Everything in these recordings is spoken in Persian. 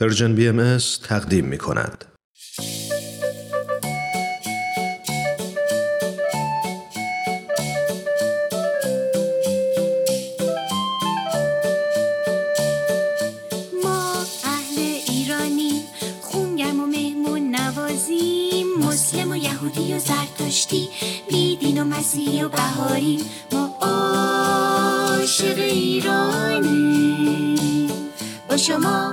پرژن بی ام تقدیم می. ما اهل ایرانی خونگرم و مهمون نوازیم. مسلم و یهودی و زرتشتی بیدین و مسیحی و بهاری. ما عاشق ایرانی با شما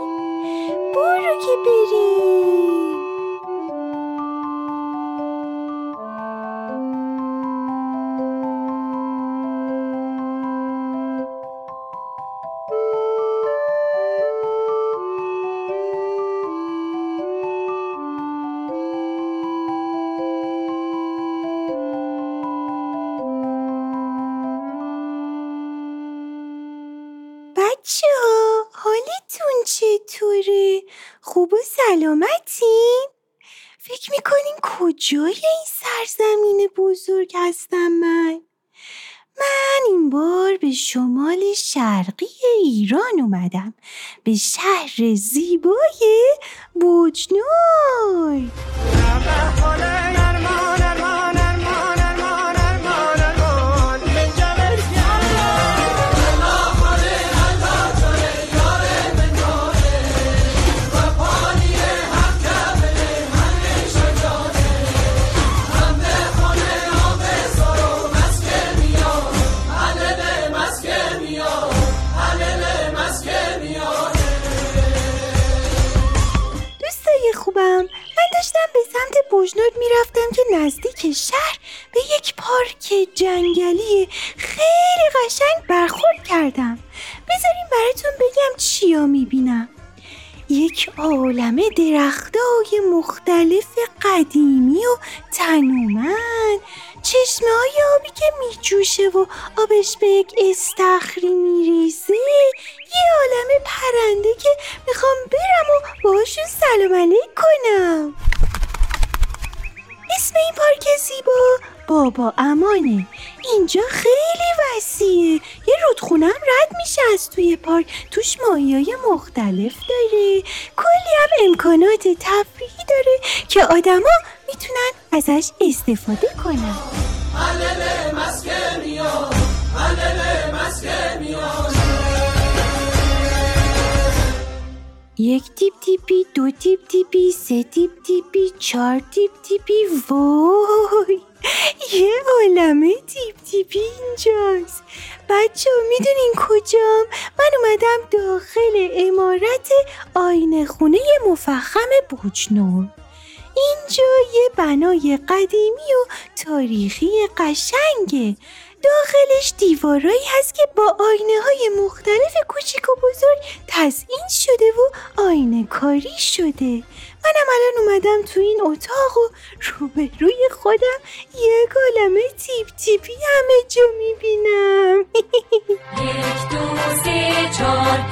Doğru ki. خوب و سلامتین؟ فکر می‌کنین کجای این سرزمین بزرگ هستم من؟ من این بار به شمال شرقی ایران اومدم به شهر زیبای بوجنور داشتم به سمت بوجنورد می‌رفتم که نزدیک شهر به یک پارک جنگلی خیلی قشنگ برخورد کردم. بذارین براتون بگم چیا می‌بینم. یک عالمه درختای مختلف قدیمی و تنومند چشمه های آبی که میجوشه و آبش به یک استخری میریزه. یه عالمه پرنده که می‌خوام برم و باشون سلام علیک کنم. زیبا. بابا امانه. اینجا خیلی وسیعه. یه رودخونم رد میشه از توی پارک. توش ماهی های مختلف داره. کلی هم امکانات تفریحی داره که آدما می‌تونن ازش استفاده کنن. یک تیپ تیپی دو تیپ تیپی سه تیپ تیپی چهار تیپ تیپی وای! یه عالمه تیپ تیپی اینجاست. بچه می‌دونین کجام؟ من اومدم داخل عمارت آینه خونه مفخم بجنورد اینجا یه بنای قدیمی و تاریخی قشنگه. داخلش دیوارایی هست که با آینه های مختلف کوچیک و بزرگ تزئین شده و آینه کاری شده. منم الان اومدم تو این اتاق و روبروی خودم یک عالمه تیپ تیپی همه جا می‌بینم. یک دو سه چهار.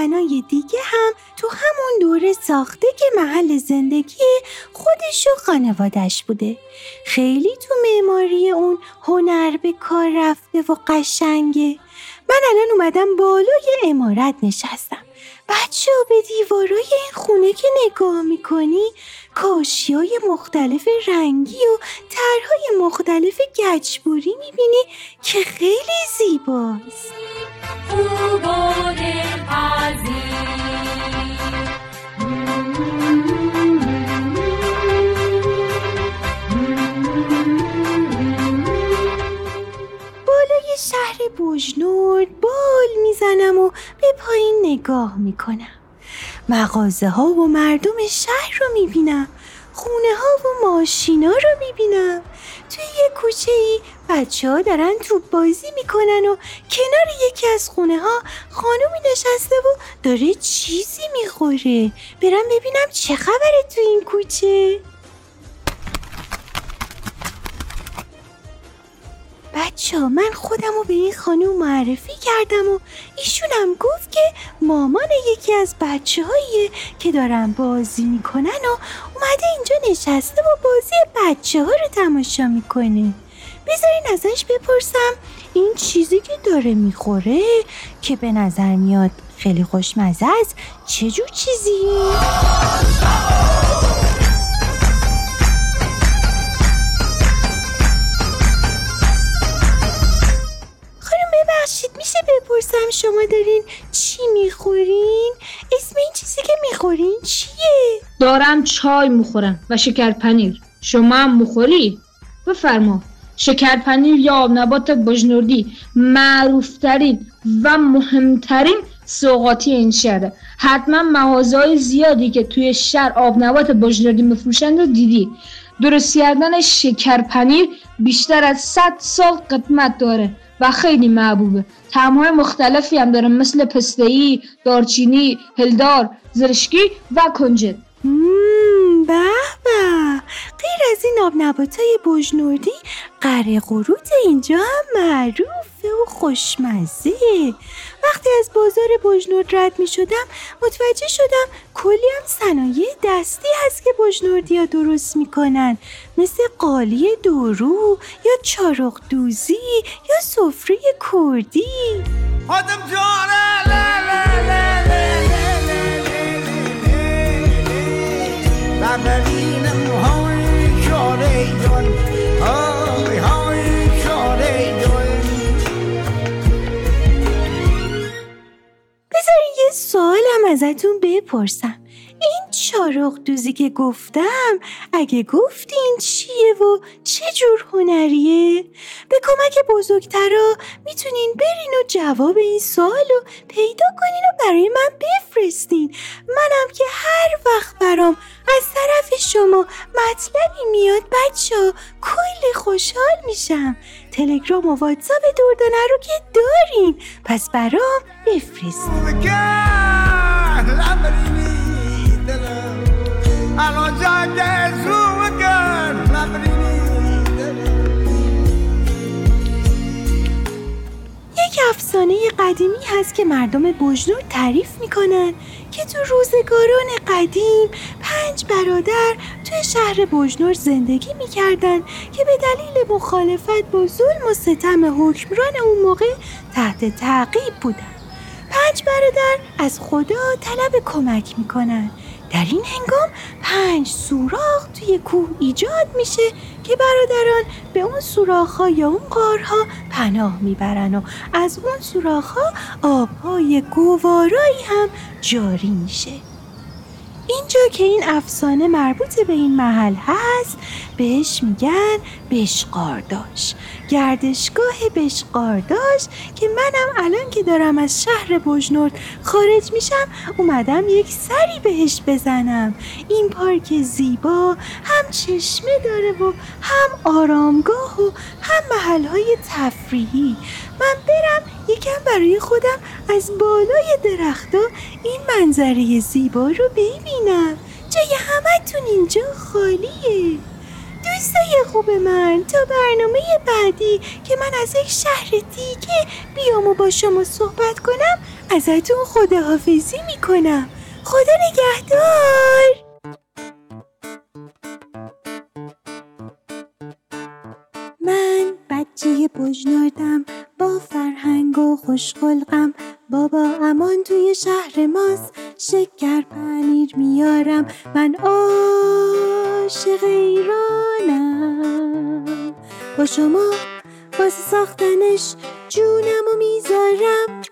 زنای دیگه هم تو همون دوره ساخته که محل زندگی خودش و خانوادش بوده. خیلی تو معماری اون هنر به کار رفته و قشنگه. من الان اومدم بالای امارت نشستم. بچه به دیوارای این خونه که نگاه می‌کنی کاشی های مختلف رنگی و طرحهای مختلف گچبوری می‌بینی که خیلی زیباست. بالای شهر بوجنورد بال می‌زنم و به پایین نگاه می‌کنم. مغازه ها و مردم شهر رو می‌بینم. خونه ها و ماشینا رو می‌بینم. توی یه کوچه ای بچه ها دارن توپ بازی می‌کنن و کنار یکی از خونه ها خانومی نشسته و داره چیزی می‌خوره. برم ببینم چه خبره تو این کوچه. بچه من خودم رو به این خانم معرفی کردم و ایشونم گفت که مامان یکی از بچه هاییه که دارن بازی می‌کنن و اومده اینجا نشسته و بازی بچه ها رو تماشا می‌کنه بذارین ازش بپرسم این چیزی که داره می‌خوره که به نظر میاد خیلی خوشمزه است چه جور چیزی؟ شما دارین چی می‌خورین؟ اسم این چیزی که می‌خورین چیه؟ دارم چای می‌خورم و شکر پنیر شما هم می‌خوری؟ بفرما شکر پنیر یا آب نبات بجنوردی معروفترین و مهمترین سوقاتی این شهره حتما مغازه‌های زیادی که توی شهر آب نبات بجنوردی میفروشند رو دیدی درست کردن شکر پنیر بیشتر از 100 سال قدمت داره و خیلی محبوبه طعم‌های مختلفی هم داره مثل پسته‌ای، دارچینی، هلدار، زرشکی و کنجد. به به. غیر از این آب نباتای بجنوردی قره قروت اینجا هم معروفه و خوشمزه. وقتی از بازار بجنورد رد می شدم متوجه شدم کلی هم صنایع دستی هست که بجنوردی ها درست می‌کنن مثل قالی دورو یا چارق دوزی یا سفره کردی خودم جانه لا ازتون بپرسم. این چارق دوزی که گفتم اگه گفتین چیه و چه جور هنریه؟ به کمک بزرگترا می‌تونین برین و جواب این سوال رو پیدا کنین و برای من بفرستین. منم که هر وقت برام از طرف شما مطلبی میاد بچه کلی خوشحال میشم. تلگرام و واتساپ دردانه رو که دارین. پس برام بفرستین. افسانه قدیمی هست که مردم بجنور تعریف می‌کنن که تو روزگاران قدیم پنج برادر توی شهر بجنور زندگی می‌کردن که به دلیل مخالفت با ظلم و ستم حکمران اون موقع تحت تعقیب بودن. پنج برادر از خدا طلب کمک می‌کنن. در این هنگام پنج سوراخ توی کوه ایجاد میشه که برادران به اون سوراخ یا اون غارها پناه می‌برن و از اون سوراخ آبهای گوارایی هم جاری میشه. اینجا که این افسانه مربوط به این محل هست بهش میگن بشقارداش. گردشگاه بشقارداش که منم الان که دارم از شهر بجنورد خارج میشم اومدم یک سری بهش بزنم. این پارک زیبا هم چشمه داره و هم آرامگاه و هم محلهای تفریحی. من برم یکم برای خودم از بالای درختا این منظره زیبا رو ببینم. جای همتون اینجا خالیه. دوستای خوب من تا برنامه بعدی که من از یک شهر دیگه بیام و با شما صحبت کنم ازتون خداحافظی می‌کنم. خدا نگهدار. من بچه بجناردم و خوشخلقم بابا امان توی شهر ماست. شکر پنیر میارم. من عاشق ایرانم. با شما واسه ساختنش جونم و می‌ذارم.